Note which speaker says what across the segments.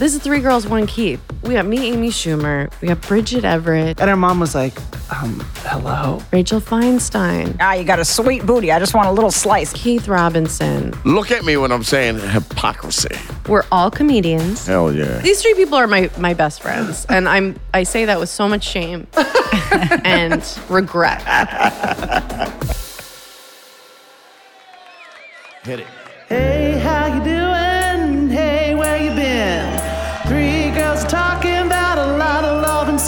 Speaker 1: This is Three Girls, One Keith. We got me, Amy Schumer. We got Bridget Everett,
Speaker 2: And her mom was like, um, hello.
Speaker 1: Rachel Feinstein,
Speaker 3: Ah, you got a sweet booty. I just want a little slice.
Speaker 1: Keith Robinson.
Speaker 4: Look at me when I'm saying hypocrisy.
Speaker 1: We're all comedians.
Speaker 4: Hell yeah.
Speaker 1: These three people are my, my best friends, and I'm I say that with so much shame and regret.
Speaker 4: Hit it.
Speaker 2: Hey, how you doing?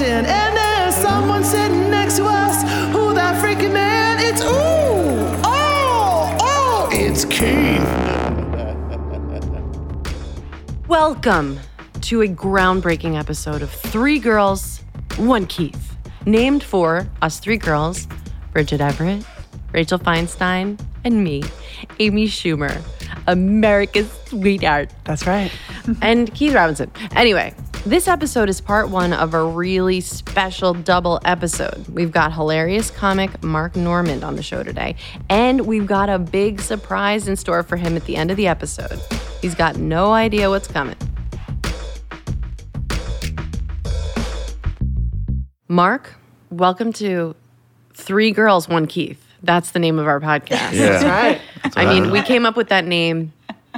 Speaker 2: Of and. And there's someone sitting next to us. Who that freaking man? It's ooh, oh, oh, it's Keith.
Speaker 1: Welcome to a groundbreaking episode of Three Girls, One Keith, named for us three girls, Bridget Everett, Rachel Feinstein, and me, Amy Schumer, America's sweetheart.
Speaker 2: That's right.
Speaker 1: and Keith Robinson. Anyway, this episode is part one of a really special double episode. We've got hilarious comic Mark Normand on the show today, and we've got a big surprise in store for him at the end of the episode. He's got no idea what's coming. Mark, welcome to Three Girls, One Keith. That's the name of our podcast.
Speaker 4: Yeah.
Speaker 2: That's right.
Speaker 1: I mean, we came up with that name.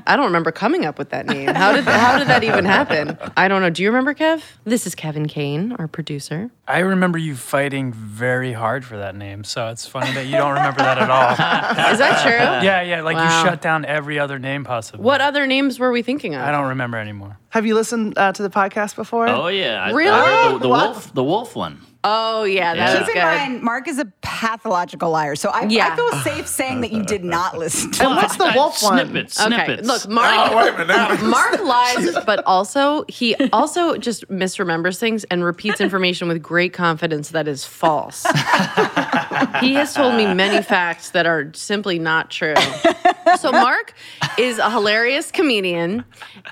Speaker 1: I don't remember coming up with that name. How did how did that even happen? I don't know. Do you remember Kev? This is Kevin Kane, our producer.
Speaker 5: I remember you fighting very hard for that name, so it's funny that you don't remember that at all.
Speaker 1: Is that true?
Speaker 5: yeah, yeah, like
Speaker 1: Wow.
Speaker 5: you shut down every other name possible.
Speaker 1: What other names were we thinking of?
Speaker 5: I don't remember anymore.
Speaker 2: Have you listened uh, to the podcast before?
Speaker 6: Oh yeah, I- I
Speaker 1: Really?
Speaker 6: heard the, the wolf, the wolf one.
Speaker 1: Oh yeah, that
Speaker 6: Yeah.
Speaker 1: was
Speaker 3: Keep in mind, Mark is a pathological liar. So I,
Speaker 1: Yeah.
Speaker 3: I feel safe saying that you did not listen to
Speaker 2: And what's the wolf one?
Speaker 6: Snippets,
Speaker 1: Okay,
Speaker 6: snippets.
Speaker 1: look, Mark.
Speaker 4: Oh, wait a minute.
Speaker 1: Mark lies, but also he also just misremembers things and repeats information with great confidence that is false. he has told me many facts that are simply not true. So Mark is a hilarious comedian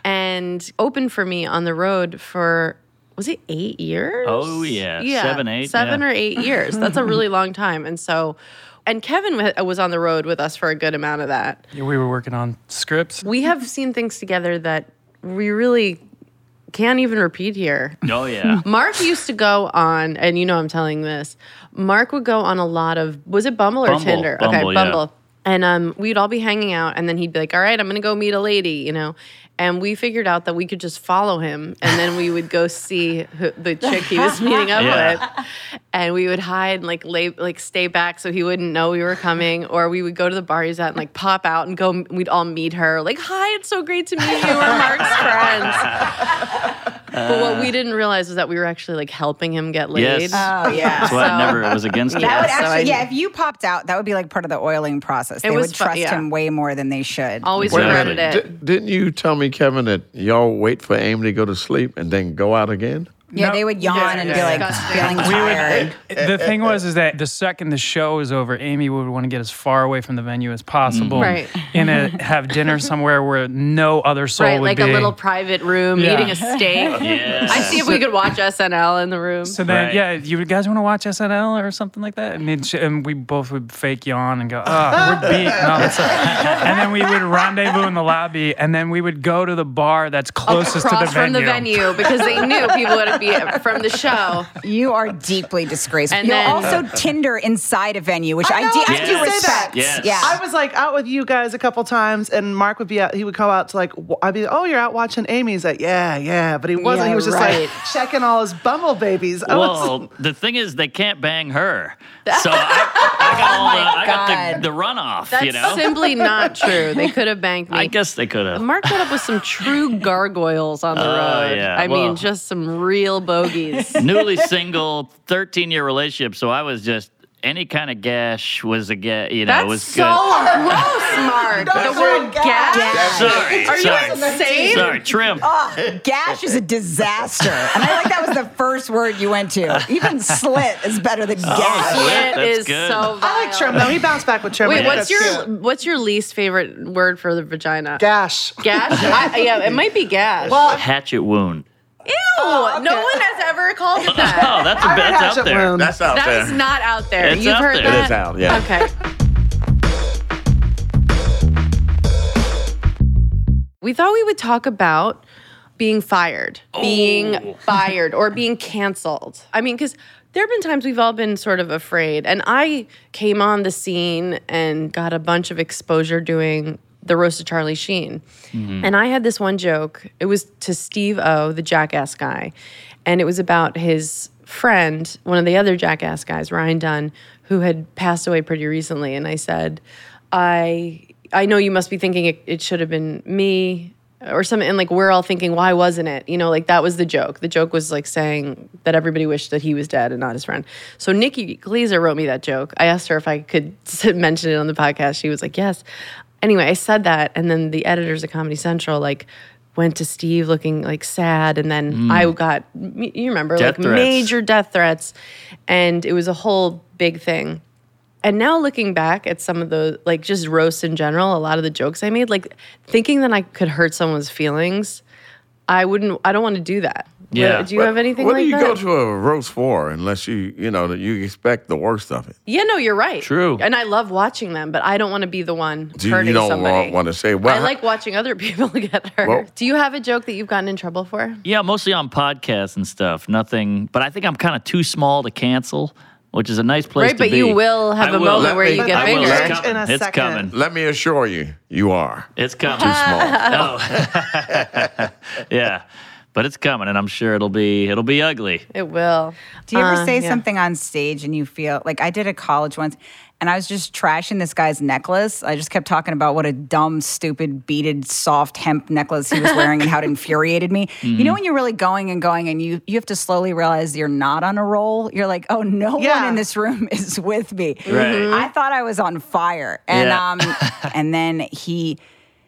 Speaker 1: and opened for me on the road for was it eight years?
Speaker 6: Oh, yeah. Seven, eight,
Speaker 1: seven
Speaker 6: yeah.
Speaker 1: or eight years. That's a really long time, and so. And Kevin was on the road with us for a good amount of that
Speaker 5: Yeah, We were working on scripts.
Speaker 1: we have seen things together that we really can't even repeat here.
Speaker 6: Oh yeah.
Speaker 1: Mark used to go on, and you know I'm telling this. Mark would go on a lot of was it Bumble or
Speaker 6: Bumble,
Speaker 1: Tinder?
Speaker 6: Bumble,
Speaker 1: okay,
Speaker 6: yeah.
Speaker 1: Bumble. And um, we'd all be hanging out, and then he'd be like, "All right, I'm gonna go meet a lady," you know. And we figured out that we could just follow him, and then we would go see who, the chick he was meeting up
Speaker 6: Yeah.
Speaker 1: with, and we would hide and like lay, like stay back so he wouldn't know we were coming, or we would go to the bar he's at and like pop out and go. We'd all meet her, like, "Hi, it's so great to meet you. We're Mark's friends." But what we uh, didn't realize was that we were actually like helping him get laid.
Speaker 6: Yes.
Speaker 3: Oh, yeah.
Speaker 6: That's why
Speaker 1: So-
Speaker 6: I never was against
Speaker 1: Yeah,
Speaker 3: That would
Speaker 6: it.
Speaker 1: so
Speaker 3: actually,
Speaker 1: I-
Speaker 3: yeah, if you popped out, that would be like part of the oiling process. They
Speaker 1: was
Speaker 3: would
Speaker 1: fu-
Speaker 3: trust
Speaker 1: yeah.
Speaker 3: him way more than they should.
Speaker 1: Always
Speaker 6: Wait a
Speaker 1: regretted
Speaker 6: minute.
Speaker 1: it.
Speaker 4: D- didn't you tell me, Kevin, that y'all wait for Amy to go to sleep and then go out again?
Speaker 3: Yeah,
Speaker 5: No,
Speaker 3: they would yawn
Speaker 5: yeah,
Speaker 3: and
Speaker 5: yeah,
Speaker 3: be like
Speaker 1: Disgusting.
Speaker 3: feeling
Speaker 5: We
Speaker 3: tired.
Speaker 5: would, the thing was is that the second the show was over, Amy would want to get as far away from the venue as possible,
Speaker 1: Right.
Speaker 5: and uh, have dinner somewhere where no other soul
Speaker 1: Right,
Speaker 5: would
Speaker 1: like
Speaker 5: be.
Speaker 1: a little private room
Speaker 5: Yeah.
Speaker 1: eating a steak.
Speaker 6: Yes.
Speaker 1: I see if we could watch SNL in the room.
Speaker 5: So then,
Speaker 6: Right.
Speaker 5: yeah, you guys want to watch SNL or something like that? And, then sh- and we both would fake yawn and go, oh, we're beat. And, all that and then we would rendezvous in the lobby, and then we would go to the bar that's closest
Speaker 1: Across
Speaker 5: to the venue.
Speaker 1: from the venue because they knew people would be from the show.
Speaker 3: You are deeply disgraceful.
Speaker 1: And
Speaker 3: you
Speaker 1: then-
Speaker 3: also Tinder inside a venue, which I,
Speaker 2: know,
Speaker 3: de-
Speaker 2: I
Speaker 3: I do
Speaker 2: gonna say that.
Speaker 3: respect.
Speaker 6: Yes.
Speaker 3: Yeah.
Speaker 2: I was like out with you guys a couple times, and Mark would be out. He would go out to like, I'd be, oh, you're out watching Amy. He's like, yeah, yeah, but he wasn't.
Speaker 1: Yeah,
Speaker 2: he was just
Speaker 1: right.
Speaker 2: like checking all his Bumble babies. I was,
Speaker 6: Well, the thing is, they can't bang her. So I, I got all the, I got the, the runoff.
Speaker 1: That's
Speaker 6: you know.
Speaker 1: simply not true. They could have banked me.
Speaker 6: I guess they could have.
Speaker 1: Mark put up with some true gargoyles on the
Speaker 6: Oh,
Speaker 1: road.
Speaker 6: yeah.
Speaker 1: I mean, just some real bogeys.
Speaker 6: Newly single, 13 year relationship. So I was just any kind of gash was a gash. You know,
Speaker 1: That's
Speaker 6: was
Speaker 1: so
Speaker 6: good.
Speaker 1: gross, Mark. The word
Speaker 2: gash.
Speaker 1: gash.
Speaker 6: Sorry,
Speaker 1: Are you
Speaker 6: sorry,
Speaker 1: insane?
Speaker 6: sorry, trim.
Speaker 3: Gash is a disaster. And I like that was the first word you went to. Even slit is better than oh, gash.
Speaker 6: slit.
Speaker 1: It
Speaker 6: That's
Speaker 1: is
Speaker 6: good.
Speaker 1: so
Speaker 2: I like trim though. He bounced back with trim.
Speaker 1: Wait, what's your what's your least favorite word for the vagina?
Speaker 2: gash?
Speaker 1: Gash? I, yeah, it might be gash.
Speaker 2: Well,
Speaker 6: Hatchet wound.
Speaker 1: Ew! No one has ever called it that.
Speaker 6: Oh, that's a, bit. That's out there.
Speaker 2: wound.
Speaker 4: That's out
Speaker 1: That
Speaker 4: there.
Speaker 1: is not out there.
Speaker 6: It's
Speaker 1: You've
Speaker 6: out
Speaker 1: heard
Speaker 6: there.
Speaker 1: that?
Speaker 4: It is out, yeah.
Speaker 1: Okay. We thought we would talk about being fired, being oh. fired, or being canceled. I mean, because there have been times we've all been sort of afraid. And I came on the scene and got a bunch of exposure doing the roast of Charlie Sheen. Mm-hmm. And I had this one joke. It was to Steve O, the jackass guy. And it was about his friend, one of the other jackass guys, Ryan Dunn, who had passed away pretty recently. And I said, I I know you must be thinking it, it should have been me or something. And like we're all thinking, why wasn't it? You know, like that was the joke. The joke was like saying that everybody wished that he was dead and not his friend. So Nikki Glaser wrote me that joke. I asked her if I could mention it on the podcast. She was like, yes. Anyway, I said that, and then the editors at Comedy Central like went to Steve looking like sad, and then mm. I got you remember
Speaker 6: Death
Speaker 1: like
Speaker 6: threats.
Speaker 1: major death threats, and it was a whole big thing. And now looking back at some of the like just roasts in general, a lot of the jokes I made, like thinking that I could hurt someone's feelings, I wouldn't. I don't want to do that.
Speaker 6: Yeah.
Speaker 1: Do you have anything
Speaker 4: what
Speaker 1: like
Speaker 4: do you
Speaker 1: that?
Speaker 4: go to a roast for unless you, you know, that you expect the worst of it?
Speaker 1: yeah, no, you're right.
Speaker 6: True.
Speaker 1: And I love watching them, but I don't want to be the one
Speaker 4: Do you,
Speaker 1: hurting
Speaker 4: you don't
Speaker 1: somebody.
Speaker 4: want, want to say, well,
Speaker 1: I like watching other people get hurt.
Speaker 4: Well-
Speaker 1: do you have a joke that you've gotten in trouble for?
Speaker 6: Yeah, mostly on podcasts and stuff. Nothing, but I think I'm kind of too small to cancel, which is a nice place
Speaker 1: Right,
Speaker 6: to be.
Speaker 1: Right, but you will have
Speaker 6: I
Speaker 1: a
Speaker 6: will.
Speaker 1: moment
Speaker 4: Let
Speaker 1: where
Speaker 4: me-
Speaker 1: you get
Speaker 6: I will.
Speaker 1: bigger.
Speaker 6: It's
Speaker 2: In
Speaker 6: coming.
Speaker 2: a
Speaker 6: It's
Speaker 2: second.
Speaker 6: coming.
Speaker 4: let me assure you, you are
Speaker 6: It's coming.
Speaker 4: too small.
Speaker 6: yeah, but it's coming, and I'm sure it'll be it'll be ugly.
Speaker 1: It will.
Speaker 3: Do you ever
Speaker 1: Uh,
Speaker 3: say
Speaker 1: yeah.
Speaker 3: something on stage and you feel like I did at college once and I was just trashing this guy's necklace. I just kept talking about what a dumb, stupid, beaded, soft hemp necklace he was wearing and how it infuriated me. You know when you're really going and going and you you have to slowly realize you're not on a roll. You're like, oh, no one in this room is with me.
Speaker 6: Right.
Speaker 3: I thought I was on fire, and
Speaker 6: Yeah.
Speaker 3: um, and then he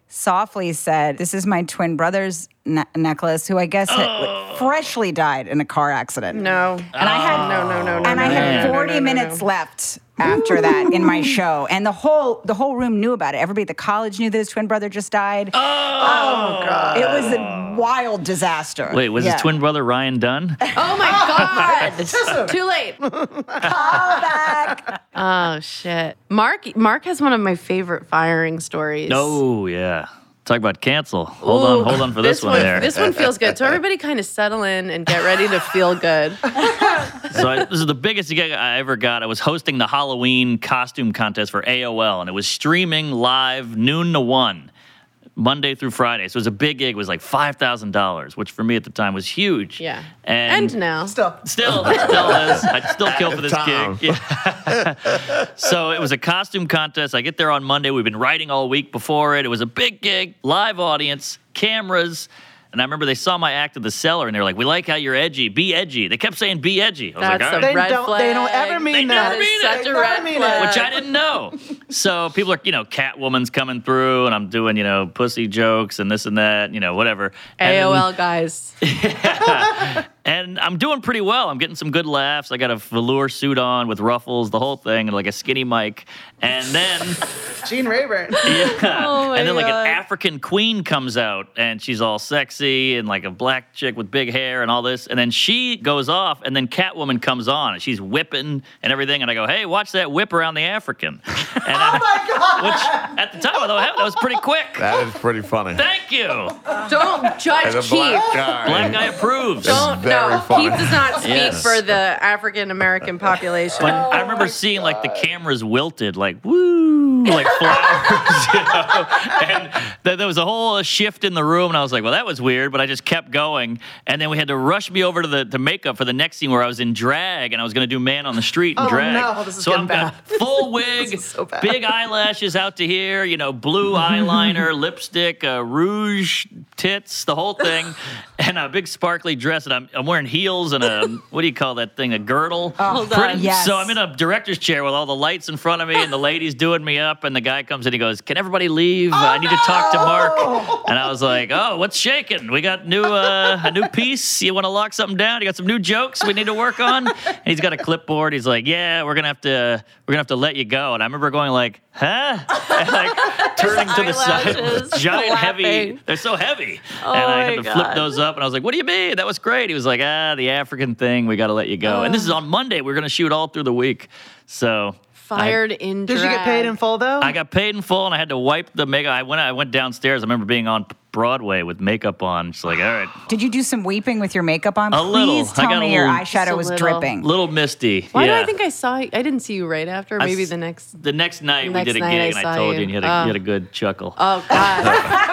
Speaker 3: softly said, "This is my twin brother's ne- necklace, who I guess had oh. freshly died in a car accident."
Speaker 1: No.
Speaker 3: And I had oh.
Speaker 1: no, no, no, no.
Speaker 3: and I had
Speaker 1: no, no,
Speaker 3: 40
Speaker 1: no, no,
Speaker 3: minutes
Speaker 1: no.
Speaker 3: left after that in my show, and the whole the whole room knew about it. Everybody at the college knew that his twin brother just died. Oh, God! It was a wild disaster.
Speaker 6: Wait, was
Speaker 3: Yeah.
Speaker 6: his twin brother Ryan Dunn?
Speaker 1: Oh my God! Too late.
Speaker 3: Call back.
Speaker 1: Oh shit. Mark Mark has one of my favorite firing stories.
Speaker 6: No, yeah. Talk about cancel. Hold on, hold on for this, one,
Speaker 1: one
Speaker 6: there.
Speaker 1: This one feels good. So everybody kind of settle in and get ready to feel good.
Speaker 6: so I, this is the biggest gig I ever got. I was hosting the Halloween costume contest for AOL, and it was streaming live noon to one, Monday through Friday. So it was a big gig. It was like five thousand dollars, which for me at the time was huge.
Speaker 1: Yeah.
Speaker 6: And,
Speaker 1: And now.
Speaker 2: Still.
Speaker 6: Still, still is. I'd still kill for this
Speaker 4: Tom.
Speaker 6: gig. Yeah. so it was a costume contest. I get there on Monday. We've been writing all week before it. It was a big gig, live audience, cameras. And I remember they saw my act at the cellar and they were like, We like how you're edgy. Be edgy. They kept saying be edgy. I was
Speaker 1: That's
Speaker 6: like, all
Speaker 1: a
Speaker 6: right.
Speaker 2: They
Speaker 1: red
Speaker 2: don't-
Speaker 1: flag.
Speaker 2: they don't ever mean
Speaker 6: They
Speaker 2: that.
Speaker 6: never mean
Speaker 1: That
Speaker 6: it.
Speaker 1: is
Speaker 2: They
Speaker 1: a
Speaker 2: never
Speaker 1: red
Speaker 2: mean it.
Speaker 1: flag.
Speaker 6: Which I didn't know. So people are, you know, Catwoman's coming through and I'm doing, you know, pussy jokes and this and that, you know, whatever. And
Speaker 1: AOL guys.
Speaker 6: and I'm doing pretty well. I'm getting some good laughs. I got a velour suit on with ruffles, the whole thing, and like a skinny mic. And then,
Speaker 2: Gene Rayburn.
Speaker 6: yeah,
Speaker 1: Oh my
Speaker 6: and then like
Speaker 1: God.
Speaker 6: an African queen comes out, and she's all sexy and like a black chick with big hair and all this. And then she goes off, and then Catwoman comes on, and she's whipping and everything. And I go, "Hey, watch that whip around the African." And oh
Speaker 2: my God.
Speaker 6: Which at the time I thought that was pretty quick.
Speaker 4: That is pretty funny.
Speaker 6: Thank you.
Speaker 1: Don't judge
Speaker 4: As a
Speaker 1: Keith.
Speaker 4: black guy.
Speaker 6: Black guy approves.
Speaker 1: Don't
Speaker 4: very
Speaker 1: no.
Speaker 4: funny.
Speaker 1: Keith does not speak
Speaker 6: Yes.
Speaker 1: for the African American population.
Speaker 6: But I remember seeing like the cameras wilted, like woo, like flowers, you know. And th- there was a whole shift in the room, and I was like, well, that was weird. But I just kept going, and then we had to rush me over to the to makeup for the next scene where I was in drag, and I was going to do man on the street in
Speaker 2: Oh,
Speaker 6: drag.
Speaker 2: no, this is
Speaker 6: so I'm
Speaker 2: getting
Speaker 6: got full wig,
Speaker 2: is so bad.
Speaker 6: big eyelashes out to here, you know, blue eyeliner, lipstick, uh, rouge, tits, the whole thing, and a big sparkly dress, and I'm, I'm wearing heels and a what do you call that thing? A girdle.
Speaker 1: Hold
Speaker 6: Pretty-.
Speaker 3: Yes.
Speaker 6: So I'm in a director's chair with all the lights in front of me, and the ladies doing me up, and the guy comes in. He goes, "Can everybody leave? I need to talk to Mark." And I was like, "Oh, what's shaking? We got new uh, a new piece. You want to lock something down? You got some new jokes we need to work on?" And he's got a clipboard. He's like, "Yeah, we're gonna have to we're gonna have to let you go." And I remember going like, "Huh?" And like turning to the side,
Speaker 1: Eyelashes
Speaker 6: giant heavy. They're so heavy,
Speaker 1: Oh
Speaker 6: and I had
Speaker 1: my
Speaker 6: to flip those up. And I was like, "What do you mean? That was great." He was like, "Ah, the African thing. We got to let you go." And this is on Monday. We're gonna shoot all through the week, so.
Speaker 1: Fired in
Speaker 2: Did you get paid in full though?
Speaker 6: I got paid in full, and I had to wipe the mega. I went. I went downstairs. I remember being on Broadway with makeup on. She's like, all right,
Speaker 3: Did you do some weeping with your makeup on?
Speaker 6: A little.
Speaker 3: Please
Speaker 6: I
Speaker 3: tell
Speaker 6: got a
Speaker 3: me your
Speaker 6: little-
Speaker 1: Just
Speaker 3: eyeshadow was
Speaker 1: little.
Speaker 3: dripping.
Speaker 6: little misty.
Speaker 1: Why
Speaker 6: yeah.
Speaker 1: do I think I saw you? I didn't see you right after. Maybe
Speaker 6: s-
Speaker 1: the next.
Speaker 6: the next night we
Speaker 1: Next
Speaker 6: did a
Speaker 1: night
Speaker 6: gig
Speaker 1: I
Speaker 6: and I told you,
Speaker 1: you.
Speaker 6: and you had, a,
Speaker 1: Oh.
Speaker 6: you had a good chuckle.
Speaker 1: Oh God!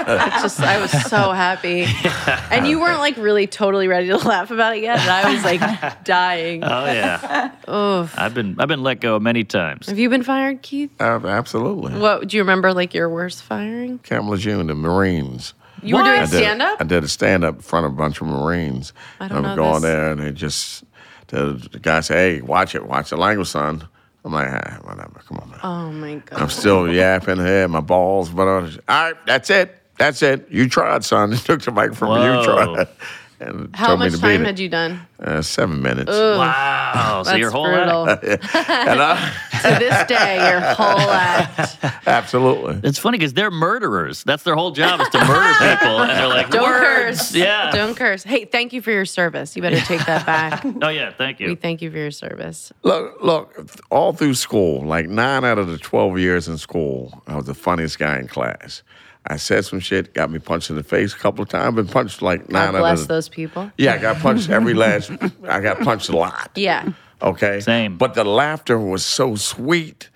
Speaker 1: just I was so happy, and you weren't like really totally ready to laugh about it yet, and I was like dying.
Speaker 6: Oh yeah.
Speaker 1: Oof.
Speaker 6: I've been I've been let go many times.
Speaker 1: Have you been fired, Keith?
Speaker 4: Uh, absolutely.
Speaker 1: What do you remember? Like your worst firing?
Speaker 4: Camp Lejeune, the Marines.
Speaker 1: You were doing
Speaker 4: did,
Speaker 1: stand up.
Speaker 4: I did a stand up in front of a bunch of Marines.
Speaker 1: I don't
Speaker 4: and
Speaker 1: know
Speaker 4: I'm going
Speaker 1: this.
Speaker 4: there, and they just the, the guy said, "Hey, watch it, watch the language, son." I'm like, ah, whatever. Come on, man.
Speaker 1: Oh my God!
Speaker 4: I'm still yapping here, my balls, but I was, all right, that's it, that's it. You tried, son. took the mic from me. You tried. And
Speaker 1: How
Speaker 4: told
Speaker 1: much
Speaker 4: me to
Speaker 1: time had you done?
Speaker 4: Uh, seven minutes.
Speaker 6: Wow. so
Speaker 1: That's
Speaker 6: your whole
Speaker 1: brutal.
Speaker 6: act.
Speaker 4: and I,
Speaker 1: to this day, your whole act.
Speaker 4: absolutely.
Speaker 6: It's funny because they're murderers. That's their whole job is to murder people, and they're like,
Speaker 1: Don't
Speaker 6: words.
Speaker 1: curse.
Speaker 6: Yeah.
Speaker 1: Don't curse. Hey, thank you for your service. You better take that back.
Speaker 6: Oh yeah. Thank you.
Speaker 1: we thank you for your service.
Speaker 4: Look, look, all through school, like nine out of the 12 years in school, I was the funniest guy in class. I said some shit, got me punched in the face a couple of times, been punched like nine
Speaker 1: God bless
Speaker 4: of the,
Speaker 1: those people.
Speaker 4: Yeah, I got punched every last, I got punched a lot.
Speaker 1: Yeah.
Speaker 4: Okay?
Speaker 6: Same.
Speaker 4: But the laughter was so sweet,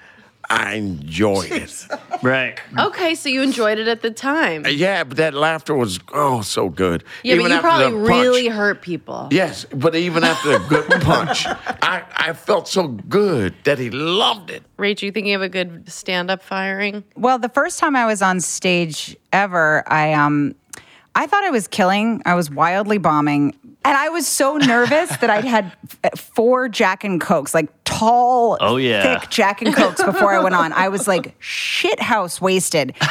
Speaker 4: I enjoyed it.
Speaker 6: Right.
Speaker 1: Okay, so you enjoyed it at the time.
Speaker 4: yeah, but that laughter was, oh, so good.
Speaker 1: Yeah,
Speaker 4: Even
Speaker 1: but you
Speaker 4: after
Speaker 1: probably really hurt people.
Speaker 4: Yes, but even after the good punch, I, I felt so good that he loved it.
Speaker 1: Rach, you think you have a good stand-up firing?
Speaker 3: Well, the first time I was on stage ever, I um I thought I was killing. I was wildly bombing. And I was so nervous that I'd had f- four Jack and Cokes, like tall,
Speaker 6: Oh, yeah.
Speaker 3: thick Jack and Cokes before I went on. I was like shit house wasted.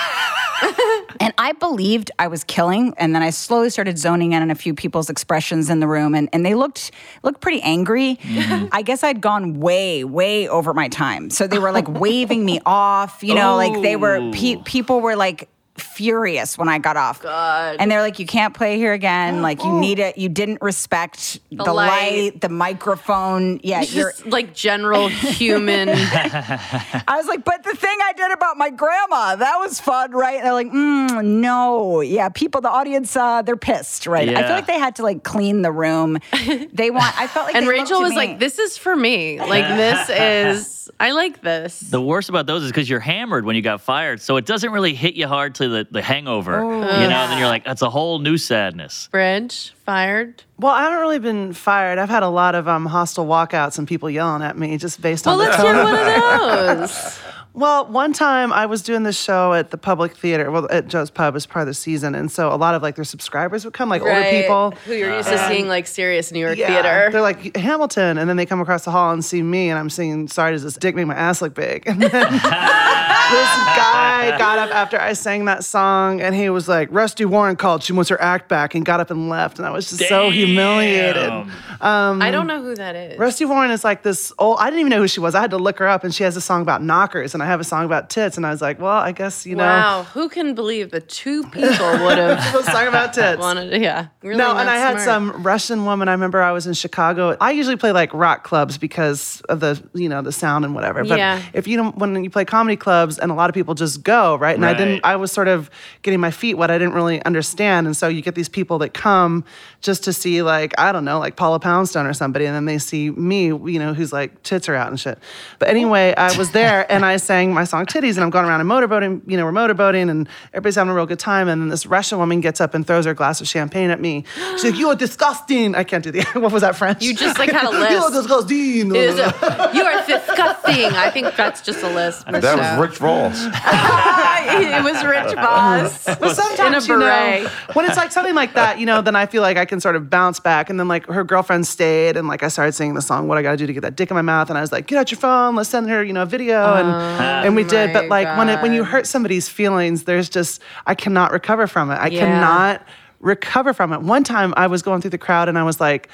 Speaker 3: and I believed I was killing. And then I slowly started zoning in on a few people's expressions in the room, and, and they looked looked pretty angry. Mm-hmm. I guess I'd gone way, way over my time. So they were like waving me off. You know, like they were pe- oh. people were like furious when I got off.
Speaker 1: God.
Speaker 3: And they're like, you can't play here again. Like you need it. You didn't respect the,
Speaker 1: light.
Speaker 3: light. the microphone. Yeah, you're.
Speaker 1: Like general human.
Speaker 3: I was like, but the thing I did about my grandma, that was fun, right? And they're like, mm, no, yeah, people, the audience, uh, they're pissed, right? I feel like they had to like clean the room. They want. I felt like,
Speaker 1: and Rachel was
Speaker 3: me-
Speaker 1: like, "This is for me. Like this is. I like this."
Speaker 6: The worst about those is because you're hammered when you got fired, so it doesn't really hit you hard to the, the hangover.
Speaker 1: Oh.
Speaker 6: you know, then you're like, that's a whole new sadness.
Speaker 1: Bridge fired.
Speaker 2: Well, I haven't really been fired. I've had a lot of um, hostile walkouts and people yelling at me just based
Speaker 1: Well,
Speaker 2: on the
Speaker 1: let's hear one of those.
Speaker 2: Well, one time I was doing this show at the public theater, well, at Joe's Pub as part of the season, and so a lot of like their subscribers would come, like older people.
Speaker 1: who you're used to seeing like serious New York
Speaker 2: Yeah,
Speaker 1: theater.
Speaker 2: They're like Hamilton, and then they come across the hall and see me, and I'm singing "Sorry, does this dick make my ass look big?" And then guy got up after I sang that song, and he was like, "Rusty Warren called. She wants her act back," and got up and left, and I was just so humiliated.
Speaker 6: Damn.
Speaker 1: I don't know who that is.
Speaker 2: Rusty Warren is like this old. I didn't even know who she was. I had to look her up, and she has a song about knockers, and I have a song about tits, and I was like, well, I guess you know,
Speaker 1: Wow, who can believe that two people would have
Speaker 2: a song about tits.
Speaker 1: wanted? Yeah, really.
Speaker 2: no, and I had some Russian woman. I remember I was in Chicago. I usually play like rock clubs because of the you know the sound and whatever. But
Speaker 1: Yeah.
Speaker 2: if you don't, when you play comedy clubs and a lot of people just go right, and I didn't. I was sort of getting my feet wet. I didn't really understand, and so you get these people that come just to see like I don't know like Paula Poundstone or somebody, and then they see me, you know, who's like tits are out and shit. But anyway, I was there and I sang my song Titties, and I'm going around and motorboating. You know, we're motorboating, and everybody's having a real good time. And then this Russian woman gets up and throws her glass of champagne at me. She's like, "You are disgusting." I can't do the. what was that French?
Speaker 1: You just like had a list.
Speaker 2: you are disgusting.
Speaker 1: It is a- you are disgusting. I think that's just a list.
Speaker 4: That was Rich Ross.
Speaker 1: it was Rich Boss.
Speaker 2: But sometimes,
Speaker 1: in a
Speaker 2: you know,
Speaker 1: beret.
Speaker 2: when it's like something like that, you know, then I feel like I can sort of bounce back. And then like her girlfriend stayed, and like I started singing the song "What I Got to Do to Get That Dick in My Mouth," and I was like, "Get out your phone, let's send her, you know, a video," oh and and we did. But like when it when you hurt somebody's feelings, there's just I cannot recover from it. I
Speaker 1: Yeah.
Speaker 2: cannot recover from it. One time I was going through the crowd and I was like,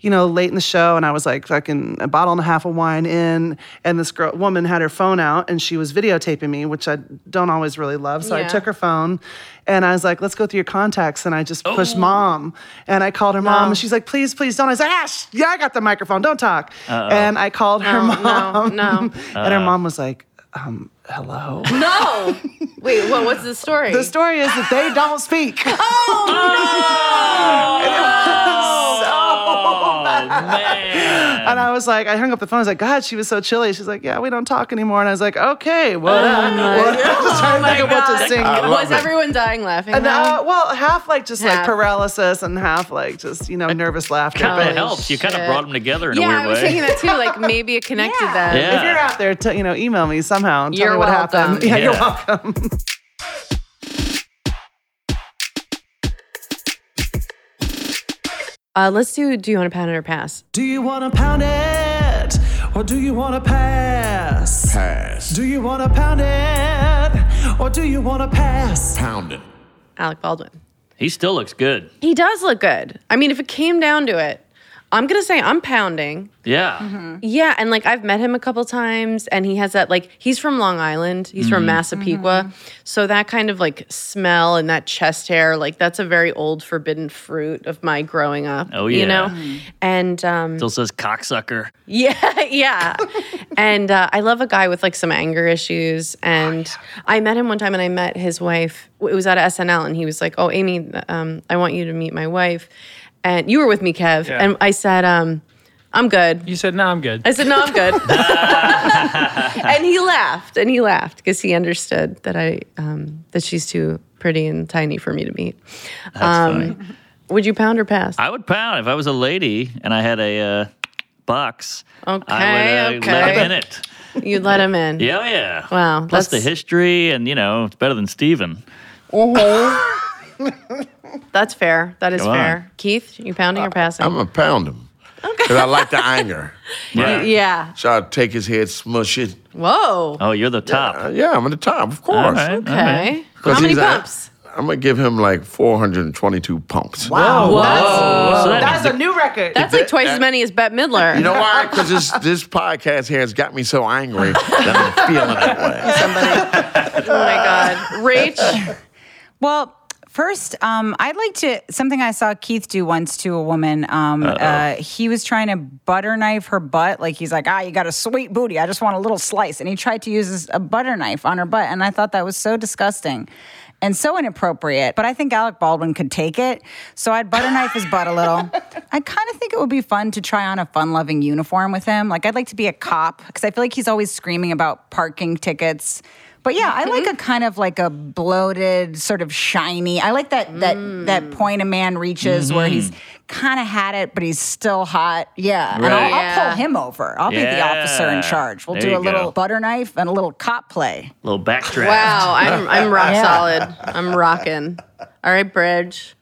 Speaker 2: you know, late in the show, and I was like fucking a bottle and a half of wine in, and this girl woman had her phone out and she was videotaping me, which I don't always really love. So I took her phone and I was like, let's go through your contacts. And I just pushed mom. And I called her mom and she's like, please, please don't. I said, like, ah, yeah, I got the microphone. Don't talk. And I called her
Speaker 1: No, no,
Speaker 2: mom.
Speaker 1: no.
Speaker 2: and her mom was like, um, hello.
Speaker 1: No. Wait, what? What's the story?
Speaker 2: The story is that they don't speak.
Speaker 6: Oh man.
Speaker 2: And I was like, I hung up the phone. I was like, God, she was so chilly. She's like, Yeah, we don't talk anymore. And I was like, Okay, what? up? what up? Just trying to think of what to sing.
Speaker 4: I
Speaker 1: Was
Speaker 4: it.
Speaker 1: everyone dying laughing?
Speaker 2: And,
Speaker 1: though?
Speaker 2: uh, well, half like just like paralysis and half like just you know nervous laughter.
Speaker 6: Kind
Speaker 2: But
Speaker 6: of helps. You kind of brought them together in
Speaker 1: yeah,
Speaker 6: a weird way.
Speaker 1: I was
Speaker 6: way.
Speaker 1: thinking that too. Like maybe it connected
Speaker 3: Yeah.
Speaker 1: them.
Speaker 6: Yeah.
Speaker 2: if you're out there, t- you know, email me somehow and tell
Speaker 1: You're
Speaker 2: me what
Speaker 1: welcome.
Speaker 2: happened. Yeah, you're welcome.
Speaker 1: Uh, let's do. Do you want to pound it or pass?
Speaker 2: Do you want to pound it or do you want to pass?
Speaker 4: Pass.
Speaker 2: Do you want to pound it or do you want to pass?
Speaker 4: Pound it.
Speaker 1: Alec Baldwin.
Speaker 6: He still looks good.
Speaker 1: He does look good. I mean, if it came down to it, I'm gonna say I'm pounding.
Speaker 6: Yeah.
Speaker 1: Mm-hmm. Yeah, and like I've met him a couple times, and he has that like he's from Long Island. He's from Massapequa, so that kind of like smell and that chest hair, like that's a very old forbidden fruit of my growing up.
Speaker 6: Oh, yeah,
Speaker 1: you
Speaker 6: yeah.
Speaker 1: know, and um,
Speaker 6: Still says cocksucker.
Speaker 1: Yeah, yeah. and uh, I love a guy with like some anger issues. And I met him one time and I met his wife. It was at SNL and he was like, Oh, Amy, um, I want you to meet my wife. And you were with me, Kev.
Speaker 5: Yeah.
Speaker 1: And I said, um, I'm good.
Speaker 5: You said, no, I'm good.
Speaker 1: I said, No, I'm good. and he laughed and he laughed because he understood that I um, that she's too pretty and tiny for me to meet.
Speaker 6: That's
Speaker 1: Um,
Speaker 6: funny.
Speaker 1: Would you pound or pass?
Speaker 6: I would pound if I was a lady and I had a uh, box.
Speaker 1: Okay,
Speaker 6: I would uh, let
Speaker 1: okay.
Speaker 6: him in it.
Speaker 1: You'd let him in.
Speaker 6: Yeah, oh, yeah.
Speaker 1: Wow,
Speaker 6: Plus the history, and you know, it's better than Steven.
Speaker 1: That's fair. That is
Speaker 6: Come on.
Speaker 1: fair. Keith, you pounding or passing?
Speaker 4: I'm gonna pound him. Because I like the anger.
Speaker 6: Yeah.
Speaker 1: yeah.
Speaker 4: So I take his head, smush it.
Speaker 1: Whoa.
Speaker 6: Oh, you're the top.
Speaker 4: Uh, yeah, I'm at the top, of course.
Speaker 6: All right. all right.
Speaker 1: Okay.
Speaker 4: 'Cause
Speaker 1: How many
Speaker 4: he's a-
Speaker 1: pumps?
Speaker 4: I'm gonna give him like 422 pumps.
Speaker 2: Wow,
Speaker 6: So that
Speaker 2: that's
Speaker 6: means
Speaker 2: a new record.
Speaker 1: That's like twice as many as Bette Midler.
Speaker 4: You know why? Because this this podcast here has got me so angry that I'm feeling that way.
Speaker 1: oh my God. Rach.
Speaker 3: Well, first, um, I'd like to something I saw Keith do once to a woman. Um, uh, he was trying to butter knife her butt, like he's like, "Ah, you got a sweet booty. I just want a little slice," and he tried to use a butter knife on her butt, and I thought that was so disgusting. And so inappropriate, but I think Alec Baldwin could take it. So I'd butter knife his butt a little. I kind of think it would be fun to try on a fun loving uniform with him. Like, I'd like to be a cop because I feel like he's always screaming about parking tickets. But yeah, I like mm-hmm. a kind of like a bloated, sort of shiny. I like that that that mm. point a man reaches where he's mm-hmm. kind of had it, but he's still hot. Yeah, and I'll,
Speaker 6: Right.
Speaker 3: I'll pull him over. I'll be the officer in charge. We'll
Speaker 6: There
Speaker 3: do a little
Speaker 6: go.
Speaker 3: butter knife and a little cop play.
Speaker 6: A little backdraft.
Speaker 1: Wow. I'm, I'm rock
Speaker 3: Yeah.
Speaker 1: solid. I'm rocking. All right, Bridge.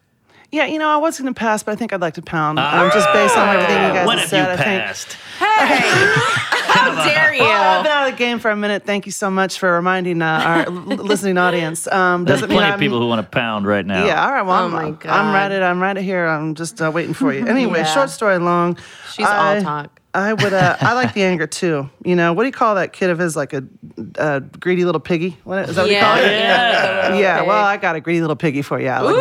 Speaker 2: Yeah, you know, I was going to pass, but I think I'd like to pound. Um, just based on everything you guys
Speaker 6: When
Speaker 2: have
Speaker 6: have you
Speaker 2: said, I think.
Speaker 6: Passed?
Speaker 1: How dare you?
Speaker 2: Well, I've been out of the game for a minute. Thank you so much for reminding uh, our listening audience. Um,
Speaker 6: There's
Speaker 2: doesn't mean
Speaker 6: plenty
Speaker 2: I'm,
Speaker 6: of people who want to pound right now.
Speaker 2: Yeah, all right. Well,
Speaker 1: Oh
Speaker 2: I'm,
Speaker 1: my
Speaker 2: I'm
Speaker 1: God.
Speaker 2: right it. I'm right here. I'm just uh, waiting for you. Anyway,
Speaker 1: Yeah.
Speaker 2: short story long.
Speaker 1: She's all
Speaker 2: I-
Speaker 1: talk.
Speaker 2: I would. Uh, I like the anger too. You know, what do you call that kid of his? Like a, a greedy little piggy. What is that? What you call
Speaker 1: Yeah.
Speaker 2: it?
Speaker 6: Yeah.
Speaker 2: Yeah. Well, I got a greedy little piggy for you, Alec.
Speaker 1: Ooh,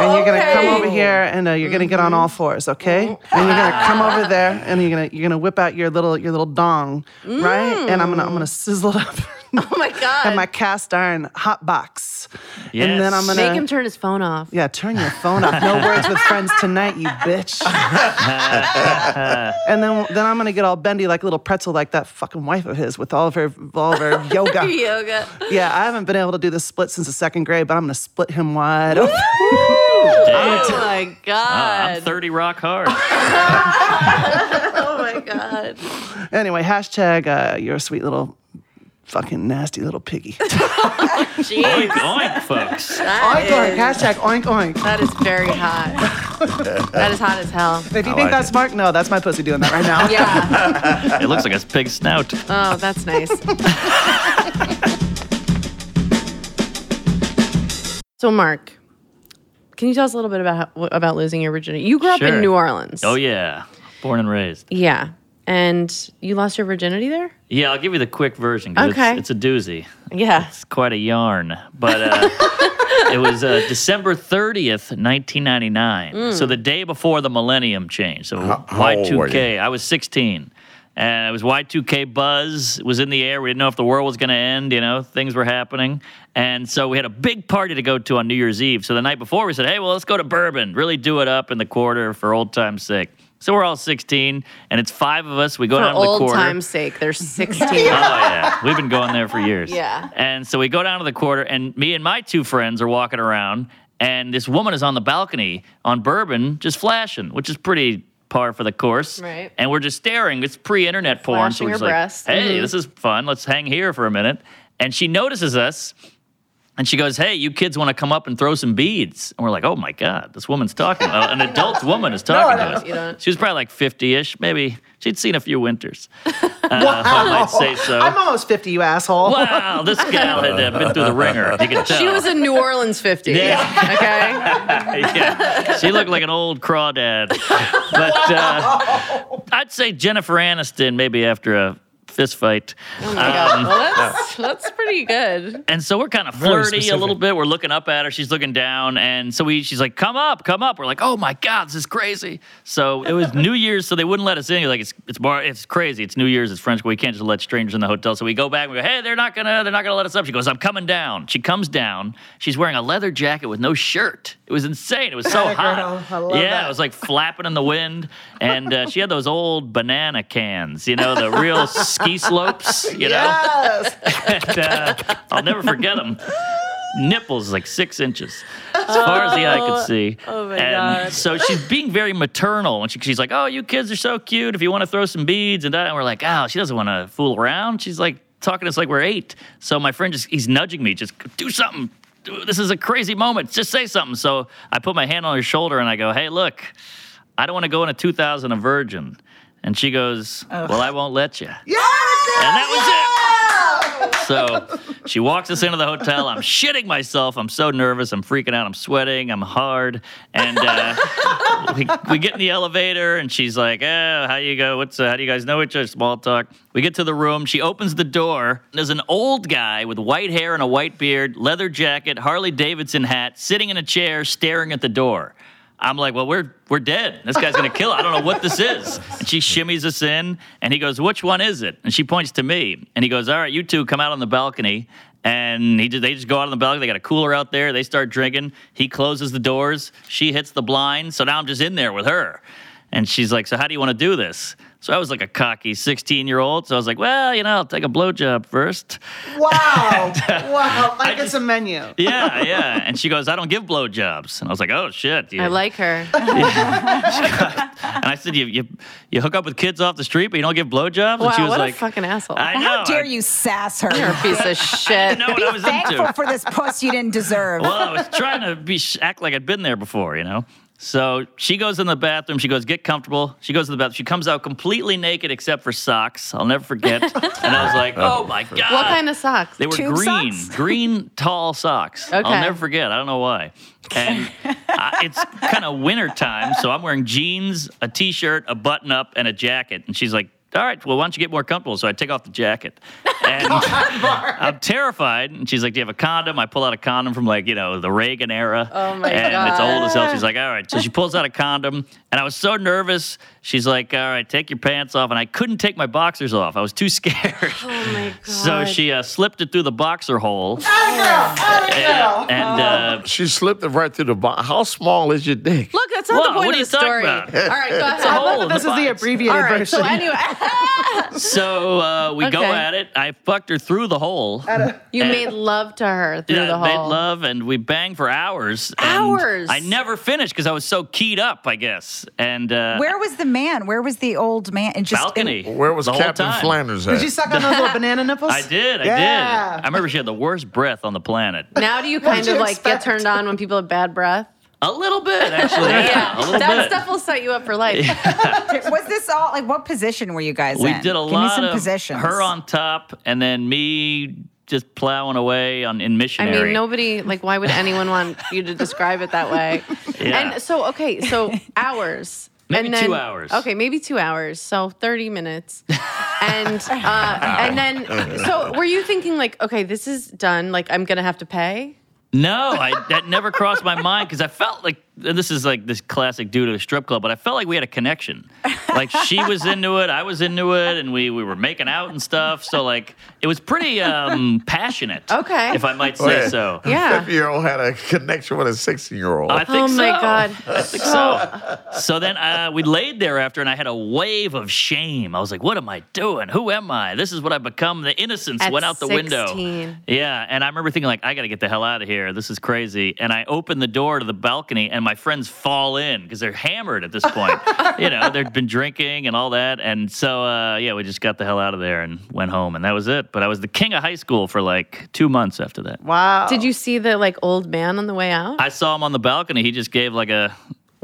Speaker 2: and you're gonna come over here and uh, you're gonna get on mm-hmm. all fours, okay? Mm-hmm. And you're gonna come ah. over there and you're gonna you're gonna whip out your little your little dong, right? And I'm gonna I'm gonna sizzle it up.
Speaker 1: Oh my God.
Speaker 2: in my cast iron hot box. And then I'm
Speaker 6: Yes.
Speaker 2: gonna
Speaker 1: Make him turn his phone off.
Speaker 2: yeah, turn your phone off. No words with friends tonight, you bitch. and then then I'm gonna get all bendy like a little pretzel, like that fucking wife of his with all of her all of her yoga.
Speaker 1: Yoga.
Speaker 2: Yeah, I haven't been able to do the split since the second grade, but I'm gonna split him wide open.
Speaker 1: Oh my
Speaker 6: Ah, I'm 30 rock hard.
Speaker 1: Oh my God.
Speaker 2: anyway, hashtag uh, you're a sweet little fucking nasty little piggy.
Speaker 1: Jeez.
Speaker 6: oink, oink, folks.
Speaker 1: That
Speaker 2: oink oink, hashtag oink oink.
Speaker 1: That is very hot. that is hot as hell.
Speaker 2: If you think
Speaker 4: like
Speaker 2: that's
Speaker 4: it.
Speaker 2: smart, no, that's my pussy doing that right now.
Speaker 1: Yeah.
Speaker 6: It looks like a pig snout.
Speaker 1: Oh, that's nice. so, Mark, can you tell us a little bit about how, about losing your virginity? You grew up in New Orleans.
Speaker 6: Oh, yeah. Born and raised.
Speaker 1: Yeah. And you lost your virginity there?
Speaker 6: Yeah, I'll give you the quick version because
Speaker 1: Okay.
Speaker 6: it's, it's a doozy.
Speaker 1: Yeah.
Speaker 6: It's quite a yarn. But uh, it was uh, December 30th, 1999.
Speaker 1: Mm.
Speaker 6: So the day before the millennium change. So
Speaker 4: How- how old were
Speaker 6: Y2K. I was 16. And it was Y2K buzz It was in the air. We didn't know if the world was going to end. You know, things were happening. And so we had a big party to go to on New Year's Eve. So the night before, we said, hey, well, let's go to Bourbon, really do it up in the quarter for old time's sake. So we're all 16, and it's five of us. We go
Speaker 1: For
Speaker 6: down to the quarter.
Speaker 1: For old time's sake, there's 16.
Speaker 6: Oh yeah, we've been going there for years.
Speaker 1: Yeah.
Speaker 6: And so we go down to the quarter, and me and my two friends are walking around, and this woman is on the balcony on Bourbon, just flashing, which is pretty par for the course.
Speaker 1: Right.
Speaker 6: And we're just staring. It's pre-internet porn, so
Speaker 1: Flashing
Speaker 6: we're
Speaker 1: her
Speaker 6: just like,
Speaker 1: breasts.
Speaker 6: "Hey,
Speaker 1: Mhm.
Speaker 6: this is fun. Let's hang here for a minute." And she notices us. And she goes, "Hey, you kids want to come up and throw some beads?" And we're like, "Oh my god, this woman's talking. uh, an adult woman is talking
Speaker 2: I
Speaker 6: to us."
Speaker 1: don't. You don't.
Speaker 6: She was probably like fifty-ish, maybe. She'd seen a few winters. Uh, I might say so.
Speaker 2: I'm almost 50, you asshole.
Speaker 6: Wow, this gal had uh, been through the ringer. You can tell.
Speaker 1: She was in New Orleans 50.
Speaker 6: Yeah.
Speaker 1: Okay.
Speaker 6: yeah. She looked like an old crawdad. But uh, I'd say Jennifer Aniston maybe after a fist fight.
Speaker 1: Oh my God. Um, well, that's, that's pretty good.
Speaker 6: And so we're kind of flirty a little bit. We're looking up at her. She's looking down. And so we, she's like, come up, come up. We're like, oh my God, this is crazy. So it was New Year's, so they wouldn't let us in. You're like, it's it's bar, it's crazy. It's New Year's, it's French. We can't just let strangers in the hotel. So we go back and we go, hey, they're not gonna, they're not gonna let us up. She goes, I'm coming down. She comes down. She's wearing a leather jacket with no shirt. It was insane. It was so
Speaker 2: Girl,
Speaker 6: hot.
Speaker 2: Love
Speaker 6: yeah,
Speaker 2: that.
Speaker 6: it was like flapping in the wind. And uh, she had those old banana cans, you know, the real ski slopes, you know?
Speaker 2: Yes.
Speaker 6: and, uh, I'll never forget them. Nipples like six inches, as far as the eye could see.
Speaker 1: Oh, my
Speaker 6: and
Speaker 1: God.
Speaker 6: so she's being very maternal, and she, she's like, "Oh, you kids are so cute. If you want to throw some beads and that," and we're like, "Oh, she doesn't want to fool around. She's like talking to us like we're eight. So my friend just he's nudging me, just do something. This is a crazy moment. Just say something. So I put my hand on her shoulder and I go, "Hey, look, I don't want to go into 2000 a virgin." And she goes, "Well, I won't let you."
Speaker 2: Yeah,
Speaker 6: And that was it. So she walks us into the hotel. I'm shitting myself. I'm so nervous. I'm freaking out. I'm sweating. I'm hard. And uh, we, we get in the elevator, and she's like, "Oh, how you go? What's uh, how do you guys know each other?" Small talk. We get to the room. She opens the door. There's an old guy with white hair and a white beard, leather jacket, Harley Davidson hat, sitting in a chair, staring at the door. I'm like, well, we're we're dead. This guy's gonna kill. Us. I don't know what this is. And she shimmies us in, and he goes, which one is it? And she points to me, and he goes, all right, you two come out on the balcony. And he just, they just go out on the balcony. They got a cooler out there. They start drinking. He closes the doors. She hits the blind. So now I'm just in there with her. And she's like, so how do you want to do this? So I was like a cocky 16 year old. So I was like, well, you know, I'll take a blowjob first.
Speaker 2: Wow. Uh, wow. Like it's a menu.
Speaker 6: Yeah, yeah. And she goes, I don't give blowjobs. And I was like, oh shit. you-
Speaker 1: I like her.
Speaker 6: And I said, you, you you hook up with kids off the street, but you don't give blowjobs?
Speaker 1: Wow,
Speaker 6: and she was
Speaker 1: what
Speaker 6: like,
Speaker 1: a fucking asshole.
Speaker 6: I know.
Speaker 3: How dare
Speaker 6: I-
Speaker 3: you sass her?
Speaker 1: You're a piece of shit.
Speaker 6: know what
Speaker 3: Be
Speaker 6: I was
Speaker 3: thankful
Speaker 6: into.
Speaker 3: for this puss you didn't deserve.
Speaker 6: Well, I was trying to be act like I'd been there before, you know. So she goes in the bathroom. She goes, get comfortable. She goes to the bathroom. She comes out completely naked except for socks. I'll never forget. and I was like, oh my god.
Speaker 1: What kind of socks?
Speaker 6: They were
Speaker 3: Tube
Speaker 6: green,
Speaker 3: socks?
Speaker 6: green tall socks.
Speaker 1: Okay.
Speaker 6: I'll never forget. I don't know why. And uh, it's kind of winter time, so I'm wearing jeans, a t-shirt, a button-up, and a jacket. And she's like, "All right, well, why don't you get more comfortable?" So I take off the jacket, and I'm terrified. And she's like, "Do you have a condom?" I pull out a condom from like you know the Reagan era.
Speaker 1: Oh, my
Speaker 6: and it's old as hell. She's like, "All right." So she pulls out a condom, and I was so nervous. She's like, "All right, take your pants off," and I couldn't take my boxers off. I was too scared.
Speaker 1: oh my god.
Speaker 6: So she uh, slipped it through the boxer hole.
Speaker 2: Girl.
Speaker 6: And uh,
Speaker 4: She slipped it right through the box. How small is your dick?
Speaker 1: Look, that's not
Speaker 6: Whoa,
Speaker 1: the point
Speaker 6: what
Speaker 1: of the story.
Speaker 6: about?
Speaker 1: All right, go
Speaker 6: a
Speaker 1: ahead.
Speaker 6: hole.
Speaker 2: I
Speaker 6: in
Speaker 2: thought this
Speaker 6: the
Speaker 2: is the
Speaker 6: box.
Speaker 2: abbreviated
Speaker 1: All right,
Speaker 2: version.
Speaker 1: so anyway,
Speaker 6: so uh, we go at it. I fucked her through the hole.
Speaker 1: you
Speaker 6: And-
Speaker 1: made love to her through
Speaker 6: Yeah,
Speaker 1: the
Speaker 6: made love and we banged for hours. and
Speaker 1: Hours?
Speaker 6: I never finished because I was so keyed up, I guess. And uh,
Speaker 3: Where was the man? Where was the old man? And just
Speaker 6: balcony.
Speaker 4: Where was
Speaker 6: the whole
Speaker 4: Captain
Speaker 6: time.
Speaker 4: Flanders at?
Speaker 2: Did you suck on those little banana nipples?
Speaker 6: I did. I
Speaker 2: Yeah.
Speaker 6: did. I remember she had the worst breath on the planet.
Speaker 1: Now do you kind
Speaker 2: did
Speaker 1: of
Speaker 2: you
Speaker 1: like get turned on when people have bad breath?
Speaker 6: A little bit, actually. Yeah, a little
Speaker 1: that
Speaker 6: bit.
Speaker 1: stuff will set you up for life.
Speaker 3: was this all like what position were you guys
Speaker 6: we
Speaker 3: in?
Speaker 6: We did a
Speaker 3: Give
Speaker 6: lot
Speaker 3: me some
Speaker 6: of
Speaker 3: positions.
Speaker 6: her on top, and then me just plowing away on in missionary.
Speaker 1: I mean, nobody like. Why would anyone want you to describe it that way?
Speaker 6: Yeah.
Speaker 1: And so, okay, so hours.
Speaker 6: Maybe
Speaker 1: and then,
Speaker 6: two hours.
Speaker 1: Okay, maybe two hours. So thirty minutes, and uh, and then. So, were you thinking like, okay, this is done. Like, I'm gonna have to pay.
Speaker 6: No, I, that never crossed my mind because I felt like and this is like this classic dude at a strip club, but I felt like we had a connection. Like she was into it, I was into it, and we we were making out and stuff. So like it was pretty um, passionate.
Speaker 1: Okay.
Speaker 6: if I might say
Speaker 4: Wait.
Speaker 6: so.
Speaker 1: Yeah.
Speaker 4: Fifty year old had a connection with a sixteen year old.
Speaker 6: I think
Speaker 1: Oh my. God.
Speaker 6: I think so. So then uh, we laid there after, and I had a wave of shame. I was like, "What am I doing? Who am I? This is what I've become." The innocence
Speaker 1: At
Speaker 6: went out the window.
Speaker 1: 16.
Speaker 6: Yeah, and I remember thinking like, "I got to get the hell out of here. This is crazy." And I opened the door to the balcony, and my friends fall in because they're hammered at this point. you know, they've been drinking and all that, and so uh, yeah, we just got the hell out of there and went home, and that was it. But I was the king of high school for like two months after that.
Speaker 2: Wow.
Speaker 1: Did you see the like old man on the way out?
Speaker 6: I saw him on the balcony. He just gave like a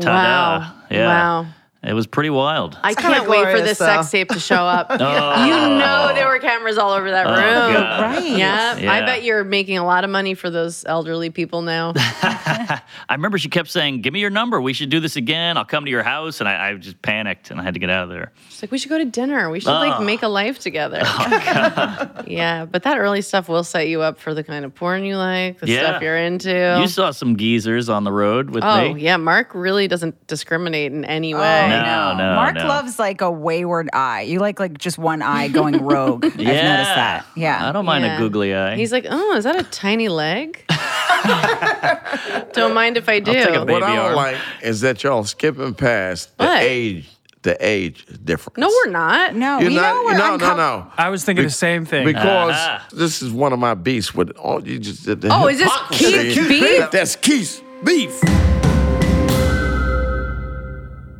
Speaker 6: ta-da.
Speaker 1: Wow.
Speaker 6: Yeah.
Speaker 1: Wow.
Speaker 6: It was pretty wild.
Speaker 1: I
Speaker 2: kinda
Speaker 1: can't wait for this
Speaker 2: though.
Speaker 1: sex tape to show up. Oh, you know there were cameras all over that
Speaker 6: Oh,
Speaker 1: room.
Speaker 6: God.
Speaker 3: Right.
Speaker 1: Yeah, I bet you're making a lot of money for those elderly people now.
Speaker 6: I remember she kept saying, "Give me your number. We should do this again. I'll come to your house." And I, I just panicked and I had to get out of there.
Speaker 1: She's like, we should go to dinner. We should
Speaker 6: Oh.
Speaker 1: like make a life together. Oh, yeah, but that early stuff will set you up for the kind of porn you like, the
Speaker 6: Yeah.
Speaker 1: stuff you're into.
Speaker 6: You saw some geezers on the road with me.
Speaker 1: oh
Speaker 6: me.
Speaker 1: yeah, Mark really doesn't discriminate in any way.
Speaker 6: No,
Speaker 3: No,
Speaker 6: no,
Speaker 3: Mark
Speaker 6: no.
Speaker 3: loves like a wayward eye. You like like just one eye going rogue. I've noticed that. Yeah.
Speaker 6: I don't mind
Speaker 1: Yeah.
Speaker 6: a googly eye.
Speaker 1: He's like, oh, is that a tiny leg? Don't mind if I do.
Speaker 6: take a
Speaker 4: what I
Speaker 6: baby
Speaker 4: don't
Speaker 6: arm.
Speaker 4: like is that y'all skipping past the age. The age difference.
Speaker 1: no, we're not.
Speaker 3: no,
Speaker 4: You're
Speaker 3: you
Speaker 4: not.
Speaker 3: know we're
Speaker 4: no, no,
Speaker 3: uncom-
Speaker 4: no.
Speaker 5: I was thinking
Speaker 4: Be-
Speaker 5: the same thing.
Speaker 4: Because
Speaker 6: Ah.
Speaker 4: this is one of my beasts with all you just did. the
Speaker 1: Oh, is this
Speaker 4: hypocrisy.
Speaker 1: Keith beef?
Speaker 4: That's Keith's beef.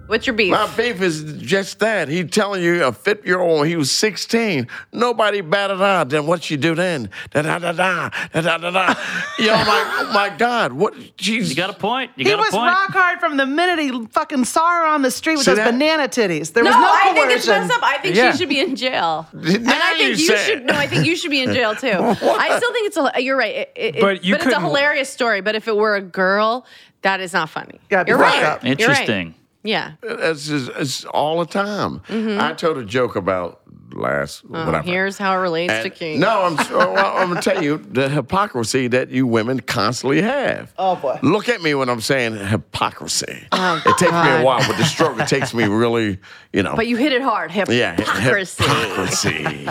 Speaker 1: What's your beef?
Speaker 4: My beef is just that. He telling you a 50 year old, he was 16. Nobody batted out. Then what you do then? Da da da da da da da da. You know, I'm like, oh my God, what? Jeez.
Speaker 6: you got a point. You
Speaker 2: He
Speaker 6: got
Speaker 2: was
Speaker 6: a point.
Speaker 2: rock hard from the minute he fucking saw her on the street with
Speaker 4: See
Speaker 2: those
Speaker 4: that?
Speaker 2: banana titties. There was
Speaker 1: no,
Speaker 2: was no
Speaker 1: I
Speaker 2: coercion.
Speaker 1: think it's messed up. I think
Speaker 5: Yeah.
Speaker 1: she should be in jail.
Speaker 4: Now
Speaker 1: and I think
Speaker 4: you
Speaker 1: you, should.
Speaker 4: it.
Speaker 1: No, I think you should be in jail too. I still think it's a. You're right. It, it,
Speaker 5: But you
Speaker 1: but it's a hilarious story. But if it were a girl, that is not funny.
Speaker 2: Yeah, it'd
Speaker 1: you're right.
Speaker 2: up.
Speaker 1: You're right.
Speaker 6: Interesting.
Speaker 1: Yeah.
Speaker 4: It's, just, it's all the time. I told a joke about last,
Speaker 1: Oh,
Speaker 4: whatever.
Speaker 1: here's how it relates to King.
Speaker 4: No, I'm, so- well, I'm gonna tell you the hypocrisy that you women constantly have.
Speaker 2: Oh, boy.
Speaker 4: Look at me when I'm saying hypocrisy.
Speaker 1: Oh,
Speaker 4: it takes me a while, but the stroke it takes me really, you know.
Speaker 1: But you hit it hard.
Speaker 4: yeah,
Speaker 1: Hypocrisy.
Speaker 4: hypocrisy.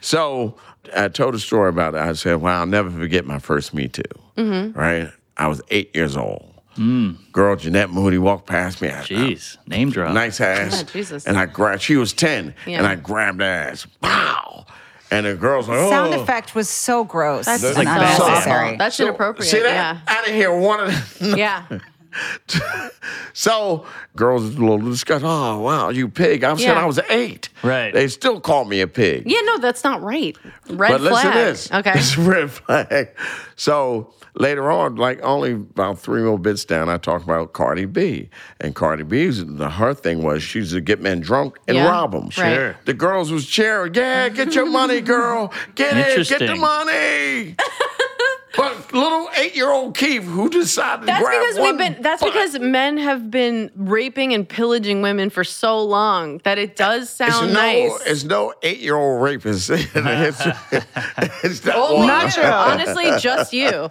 Speaker 4: so I told a story about it. I said, "Well, I'll never forget my first Me Too."
Speaker 1: Mm-hmm.
Speaker 4: Right? I was eight years old. Mm. Girl, Jeanette Moody walked past me. I-
Speaker 6: Jeez, name drop.
Speaker 4: nice ass.
Speaker 1: Oh, Jesus.
Speaker 4: And I grabbed, she was 10,
Speaker 1: Yeah.
Speaker 4: and I grabbed her ass. Pow! And the girl's like, oh.
Speaker 3: Sound effect was so gross
Speaker 1: That's
Speaker 3: and
Speaker 4: like bad.
Speaker 3: unnecessary.
Speaker 1: That's
Speaker 4: So,
Speaker 1: inappropriate.
Speaker 4: See that?
Speaker 1: Yeah.
Speaker 4: I didn't hear one of them.
Speaker 1: Yeah.
Speaker 4: So girls was a little disgusted. Oh, wow, you pig. I said
Speaker 1: Yeah.
Speaker 4: I was eight.
Speaker 6: Right.
Speaker 4: They still call me a pig.
Speaker 1: Yeah, no, that's not right. Red
Speaker 4: but
Speaker 1: flag.
Speaker 4: listen to this.
Speaker 1: Okay.
Speaker 4: It's red flag. So later on, like only about three more bits down, I talked about Cardi B. And Cardi B's the her thing was she used to get men drunk and
Speaker 1: Yeah,
Speaker 4: rob them.
Speaker 1: right.
Speaker 6: Sure.
Speaker 4: The girls was cheering, yeah, get your money, girl. Get it, get the money. but little eight-year-old Keith who decided to
Speaker 1: That's
Speaker 4: grab
Speaker 1: because we've been. That's
Speaker 4: butt.
Speaker 1: because men have been raping and pillaging women for so long that it does
Speaker 4: It's
Speaker 1: sound
Speaker 4: no,
Speaker 1: nice.
Speaker 4: it's no eight-year-old rapist. it's, it's not
Speaker 1: Oh,
Speaker 4: one.
Speaker 2: Not true.
Speaker 1: Honestly, just you.
Speaker 4: Deal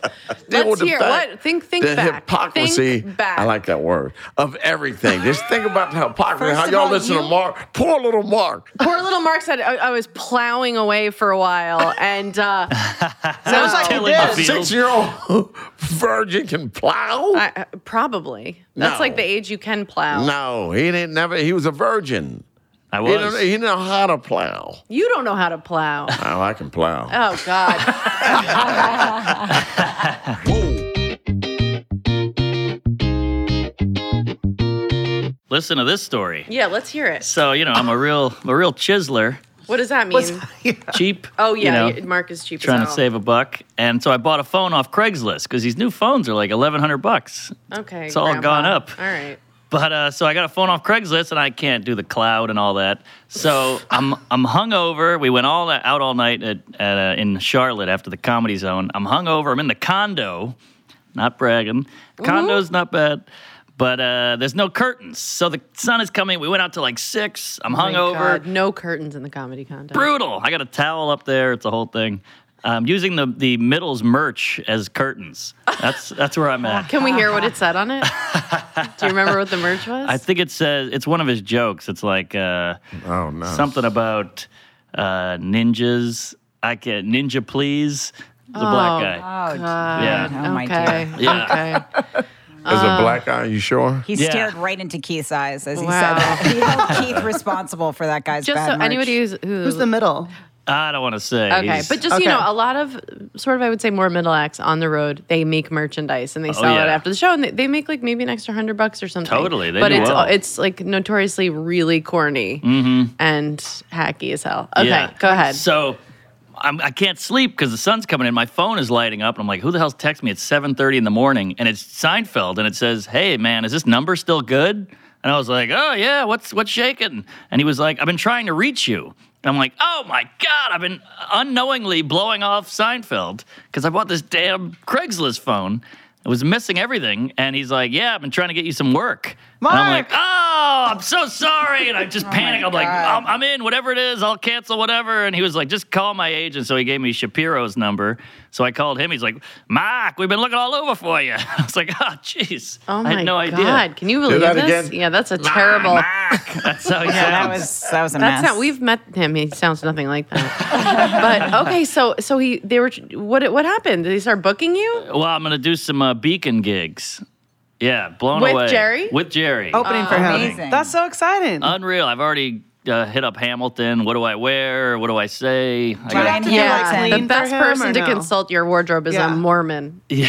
Speaker 1: Let's hear
Speaker 4: fact-
Speaker 1: what. Think. Think
Speaker 4: the
Speaker 1: back.
Speaker 4: hypocrisy.
Speaker 1: Think back.
Speaker 4: I like that word of everything. Just think about the hypocrisy.
Speaker 3: First
Speaker 4: how
Speaker 3: of
Speaker 4: y'all
Speaker 3: all,
Speaker 4: listen to Mark. Poor little Mark.
Speaker 1: Poor little Mark said I, I was plowing away for a while, and uh,
Speaker 2: Sounds like you
Speaker 6: Tilling the
Speaker 2: did.
Speaker 6: field.
Speaker 4: Six-year-old virgin can plow.
Speaker 1: I, uh, probably that's
Speaker 4: No.
Speaker 1: like the age you can plow.
Speaker 4: no, he didn't. Never. He was a virgin.
Speaker 6: I
Speaker 4: He didn't,
Speaker 6: was.
Speaker 4: he didn't know how to plow.
Speaker 1: You don't know how to plow.
Speaker 4: Oh, I can plow.
Speaker 1: Oh God.
Speaker 6: Listen to this story.
Speaker 1: Yeah, let's hear it.
Speaker 6: So you know, I'm a real, a real chiseler,
Speaker 1: What does that mean?
Speaker 6: cheap.
Speaker 1: Oh yeah,
Speaker 6: you know,
Speaker 1: Mark is cheap.
Speaker 6: trying
Speaker 1: as
Speaker 6: to save a buck, and so I bought a phone off Craigslist because these new phones are like 1,100 bucks.
Speaker 1: Okay,
Speaker 6: It's all
Speaker 1: Grandpa.
Speaker 6: gone up.
Speaker 1: All right.
Speaker 6: But uh, so I got a phone off Craigslist, and I can't do the cloud and all that. So I'm I'm hungover. We went all out all night at, at uh, in Charlotte after the Comedy Zone. I'm hungover. I'm in the condo. Not bragging. Condo's not bad. But uh, there's no curtains, so the sun is coming. We went out to like six. I'm
Speaker 1: Oh my
Speaker 6: hungover.
Speaker 1: God, No curtains in the comedy condo.
Speaker 6: Brutal. I got a towel up there. It's a whole thing. I'm using the the middles merch as curtains. That's that's where I'm at.
Speaker 1: Can we hear what it said on it? Do you remember what the merch was?
Speaker 6: I think it says it's one of his jokes. It's like uh,
Speaker 4: Oh no.
Speaker 6: something about uh, ninjas. I can ninja please. The black guy.
Speaker 3: Oh,
Speaker 6: Yeah.
Speaker 3: Oh, my
Speaker 1: okay.
Speaker 3: dear.
Speaker 6: Yeah.
Speaker 1: Okay.
Speaker 4: Is a uh, black eye? You sure?
Speaker 3: He
Speaker 6: Yeah.
Speaker 3: stared right into Keith's eyes as he
Speaker 1: Wow.
Speaker 3: said that. He held Keith responsible for that guy's
Speaker 1: Just
Speaker 3: bad
Speaker 1: so
Speaker 3: merch.
Speaker 1: anybody who's who,
Speaker 2: Who's the middle?
Speaker 6: I don't want to say.
Speaker 1: Okay,
Speaker 6: He's-
Speaker 1: but just you
Speaker 2: Okay.
Speaker 1: know, a lot of sort of I would say more middle acts on the road. They make merchandise and they oh, sell it
Speaker 6: yeah.
Speaker 1: after the show, and they, they make like maybe an extra hundred bucks or something.
Speaker 6: Totally, they
Speaker 1: but
Speaker 6: do
Speaker 1: it's
Speaker 6: well.
Speaker 1: it's like notoriously really corny mm-hmm. and hacky as hell. Okay,
Speaker 6: Yeah.
Speaker 1: go ahead.
Speaker 6: So I'm, I can't sleep because the sun's coming in. My phone is lighting up, and I'm like, "Who the hell's texting me at 7:30 in the morning?" And it's Seinfeld, and it says, "Hey, man, is this number still good?" And I was like, "Oh yeah, what's what's shaking?" And he was like, "I've been trying to reach you." And I'm like, "Oh my god, I've been unknowingly blowing off Seinfeld because I bought this damn Craigslist phone." It was missing everything, and he's like, "Yeah, I've been trying to get you some work." And I'm like, "Oh, I'm so sorry," and I just panic. I'm like, I'm, I'm in, whatever it is, I'll cancel whatever. And he was like, just call my agent. So he gave me Shapiro's number. So I called him. He's like, Mark, we've been looking all over for you. I was like, oh, jeez.
Speaker 1: oh
Speaker 6: I
Speaker 1: my
Speaker 6: had no
Speaker 1: god,
Speaker 6: idea.
Speaker 1: can you believe
Speaker 4: that
Speaker 1: this?
Speaker 4: again.
Speaker 1: Yeah, that's a terrible.
Speaker 6: Mark. That's how he
Speaker 3: Yeah, that was that was a
Speaker 1: That's
Speaker 3: mess.
Speaker 1: not. We've met him. He sounds nothing like that. but okay, so so he they were what what happened? Did they start booking you?
Speaker 6: Well, I'm going to do some uh, beacon gigs. Yeah, blown up.
Speaker 1: With
Speaker 6: away.
Speaker 1: Jerry?
Speaker 6: With Jerry.
Speaker 2: Opening for him.
Speaker 3: amazing.
Speaker 2: That's so exciting.
Speaker 6: Unreal. I've already uh, hit up Hamilton. What do I wear? What do I say? I
Speaker 2: Do you
Speaker 6: gotta-
Speaker 2: have to be,
Speaker 3: Yeah.
Speaker 2: like,
Speaker 3: The
Speaker 2: clean
Speaker 1: The best
Speaker 2: for him,
Speaker 1: person to
Speaker 2: no?
Speaker 1: consult your wardrobe is
Speaker 2: Yeah.
Speaker 1: a Mormon.
Speaker 2: Do you-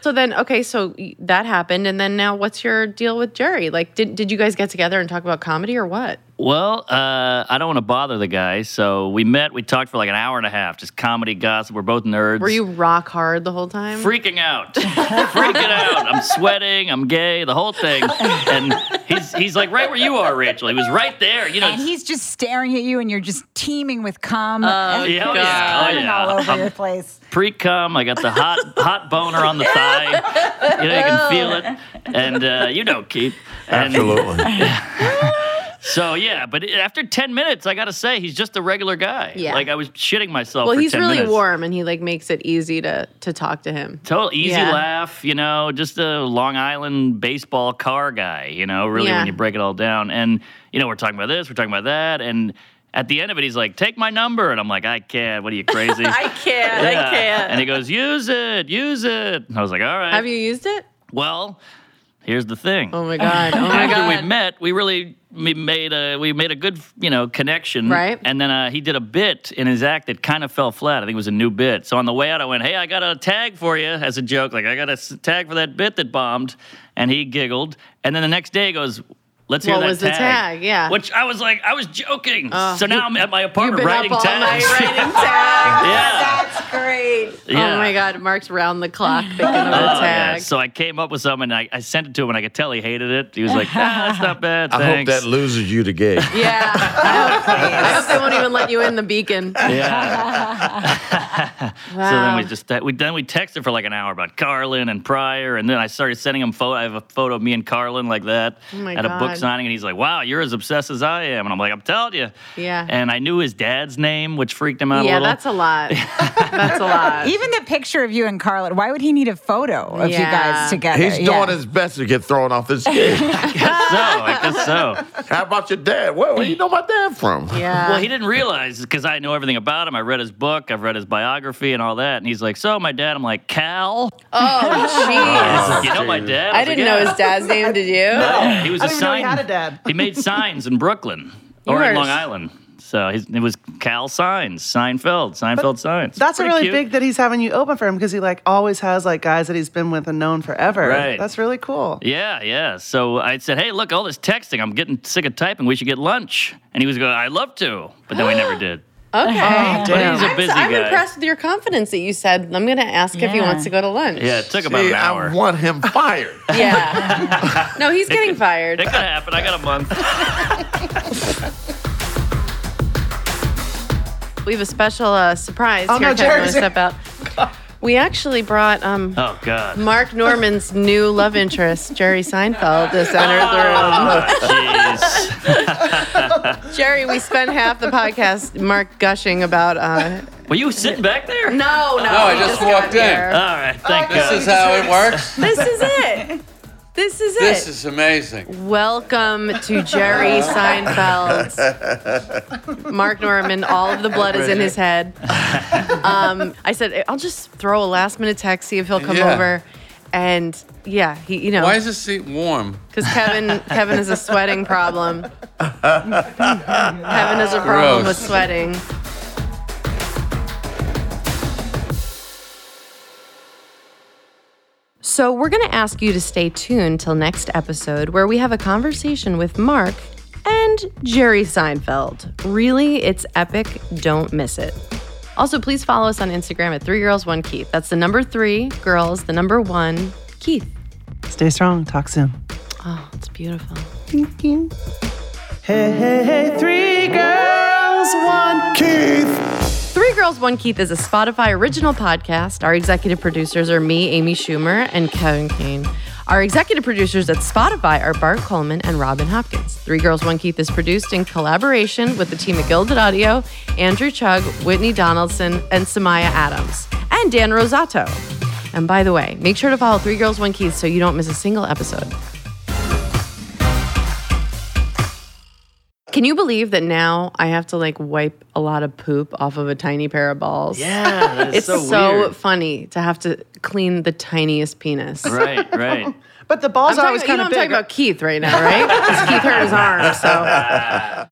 Speaker 1: So then, okay, so y- that happened, and then now, what's your deal with Jerry? Like, did did you guys get together and talk about comedy or what?
Speaker 6: Well, uh, I don't want to bother the guy, so we met. We talked for like an hour and a half, just comedy gossip. We're both nerds.
Speaker 1: Were you rock hard the whole time?
Speaker 6: freaking out, freaking out? I'm sweating. I'm gay. The whole thing. And he's he's like right where you are, Rachel. He was right there. You know.
Speaker 3: and he's just staring at you, and you're just teeming with cum.
Speaker 1: Oh,
Speaker 3: and
Speaker 6: yeah, oh,
Speaker 3: just
Speaker 6: yeah, oh, yeah.
Speaker 3: all over
Speaker 6: I'm-
Speaker 3: your place.
Speaker 6: pre cum. I got the hot hot boner on the thigh. You know, you can feel it. And uh, you know, Keith. And
Speaker 4: Absolutely.
Speaker 6: So yeah, but after ten minutes, I got to say he's just a regular guy.
Speaker 1: Yeah.
Speaker 6: Like I was shitting myself.
Speaker 1: well, he's
Speaker 6: 10
Speaker 1: really
Speaker 6: minutes.
Speaker 1: warm, and he like makes it easy to to talk to him.
Speaker 6: Total easy
Speaker 1: Yeah.
Speaker 6: laugh, you know, just a Long Island baseball car guy, you know, really
Speaker 1: Yeah.
Speaker 6: when you break it all down. And, you know, we're talking about this, we're talking about that. And at the end of it, he's like, take my number. And I'm like, I can't. What are you crazy?
Speaker 1: I can't. I can't.
Speaker 6: And he goes, use it, use it. And I was like, all right.
Speaker 1: Have you used it?
Speaker 6: Well, here's the thing.
Speaker 1: Oh my god! Oh my
Speaker 6: After
Speaker 1: god!
Speaker 6: we met, we really we made a we made a good you know connection.
Speaker 1: Right.
Speaker 6: And then uh, he did a bit in his act that kind of fell flat. I think it was a new bit. So on the way out, I went, "Hey, I got a tag for you" as a joke. Like I got a tag for that bit that bombed, and he giggled. And then the next day he goes. Let's hear
Speaker 1: What
Speaker 6: that
Speaker 1: was the tag? Yeah.
Speaker 6: Which I was like, I was joking.
Speaker 1: Oh,
Speaker 6: so now
Speaker 1: you-
Speaker 6: I'm at my
Speaker 1: You've
Speaker 6: apartment
Speaker 1: been
Speaker 6: writing
Speaker 1: up all
Speaker 6: tags.
Speaker 1: night writing tags.
Speaker 6: yeah.
Speaker 3: That's great.
Speaker 6: yeah.
Speaker 1: Oh my god! Mark's round the clock thinking of a
Speaker 6: Oh, yeah. So I came up with something. And I, I sent it to him, and I could tell he hated it. He was like, ah, "That's not bad."
Speaker 4: I hope that loses you the gig.
Speaker 1: Yeah. I hope, I hope they won't even let you in the beacon.
Speaker 6: Yeah.
Speaker 1: Wow.
Speaker 6: So then we just uh, we then we texted for like an hour about Carlin and Pryor, and then I started sending him photo. I have a photo of me and Carlin like that
Speaker 1: Oh my
Speaker 6: at a book signing, and he's like, "Wow, you're as obsessed as I am." And I'm like, "I'm telling you."
Speaker 1: Yeah.
Speaker 6: And I knew his dad's name, which freaked him out a
Speaker 1: yeah,
Speaker 6: little.
Speaker 1: that's a lot. That's a lot.
Speaker 3: Even the picture of you and Carlin, why would he need a photo of you guys together?
Speaker 4: He's
Speaker 3: Yeah.
Speaker 4: doing his best to get thrown off his game.
Speaker 6: I guess so. I guess so.
Speaker 4: How about your dad? Where, where you know my dad from?
Speaker 1: Yeah.
Speaker 6: Well, he didn't realize because I know everything about him. I read his book, I've read his biography and all that. And he's like, "So, my dad." I'm like, "Cal."
Speaker 1: oh, jeez.
Speaker 6: He's like, you know my dad?
Speaker 1: I
Speaker 6: was like,
Speaker 1: didn't know
Speaker 6: "Yeah."
Speaker 1: his dad's name. Did you?
Speaker 6: Yeah, he was
Speaker 2: I
Speaker 6: a
Speaker 2: didn't even know
Speaker 6: sign.
Speaker 2: he had a dad.
Speaker 6: He made signs in Brooklyn or
Speaker 1: You
Speaker 6: in Long Island. So his, it was Cal Signs, Seinfeld, Seinfeld Signs.
Speaker 2: That's
Speaker 6: Pretty
Speaker 2: really
Speaker 6: cute.
Speaker 2: big that he's having you open for him because he like always has like guys that he's been with and known forever.
Speaker 6: Right.
Speaker 2: That's really cool.
Speaker 6: Yeah, yeah. So I said, hey, look, all this texting, I'm getting sick of typing. We should get lunch. And he was going, I'd love to. But then we never did.
Speaker 1: Okay.
Speaker 6: But
Speaker 2: damn.
Speaker 6: he's a
Speaker 1: I'm,
Speaker 6: busy
Speaker 1: I'm
Speaker 6: guy.
Speaker 1: impressed with your confidence that you said, I'm going to ask if he wants to go to lunch.
Speaker 6: Yeah, it took about
Speaker 4: See,
Speaker 6: an hour.
Speaker 4: I want him fired.
Speaker 1: Yeah. no, he's getting fired.
Speaker 6: It could happen. I got a month.
Speaker 1: We have a special uh, surprise.
Speaker 2: Oh,
Speaker 1: Here,
Speaker 2: no,
Speaker 1: Kevin, wanna step out. We actually brought um,
Speaker 6: Oh God.
Speaker 1: Mark Normand's new love interest, Jerry Seinfeld, to center the room.
Speaker 6: Jeez.
Speaker 1: Jerry, we spent half the podcast, Mark gushing about. Uh,
Speaker 6: Were you sitting back there?
Speaker 1: no, no,
Speaker 7: No, I
Speaker 1: we
Speaker 7: just walked in.
Speaker 1: here.
Speaker 6: All right. Thank
Speaker 7: This
Speaker 6: God.
Speaker 7: is how it works.
Speaker 1: This is it. This is it.
Speaker 7: This
Speaker 1: it.
Speaker 7: is amazing.
Speaker 1: Welcome to Jerry Seinfeld. Mark Normand, all of the blood is in his head. Um, I said, I'll just throw a last minute text, see if he'll come
Speaker 7: Yeah.
Speaker 1: over. And yeah, he, you know,
Speaker 7: Why is this seat warm?
Speaker 1: because Kevin, Kevin has a sweating problem. Kevin has a problem with sweating. So, we're going to ask you to stay tuned till next episode where we have a conversation with Mark and Jerry Seinfeld. Really, it's epic. Don't miss it. Also, please follow us on Instagram at 3 Girls 1 Keith. That's the number 3 girls, the number 1 Keith.
Speaker 2: Stay strong. Talk soon.
Speaker 1: Oh, it's beautiful. Thank you.
Speaker 2: Hey, hey, hey, three girls, one Keith.
Speaker 1: Three Girls, One Keith is a Spotify original podcast. Our executive producers are me, Amy Schumer, and Kevin Kane. Our executive producers at Spotify are Bart Coleman and Robin Hopkins. Three Girls, One Keith is produced in collaboration with the team at Gilded Audio, Andrew Chug, Whitney Donaldson, and Samaya Adams, and Dan Rosato. And by the way, make sure to follow Three Girls, One Keith so you don't miss a single episode. Can you believe that now I have to like wipe a lot of poop off of a tiny pair of balls?
Speaker 6: Yeah,
Speaker 1: It's
Speaker 6: so,
Speaker 1: so, funny to have to clean the tiniest penis.
Speaker 6: Right, right.
Speaker 2: But the balls
Speaker 1: I'm
Speaker 2: are
Speaker 1: talking,
Speaker 2: always
Speaker 1: you
Speaker 2: kind
Speaker 1: know,
Speaker 2: of
Speaker 1: I'm
Speaker 2: big.
Speaker 1: talking about Keith right now, right? Keith hurt his arm, so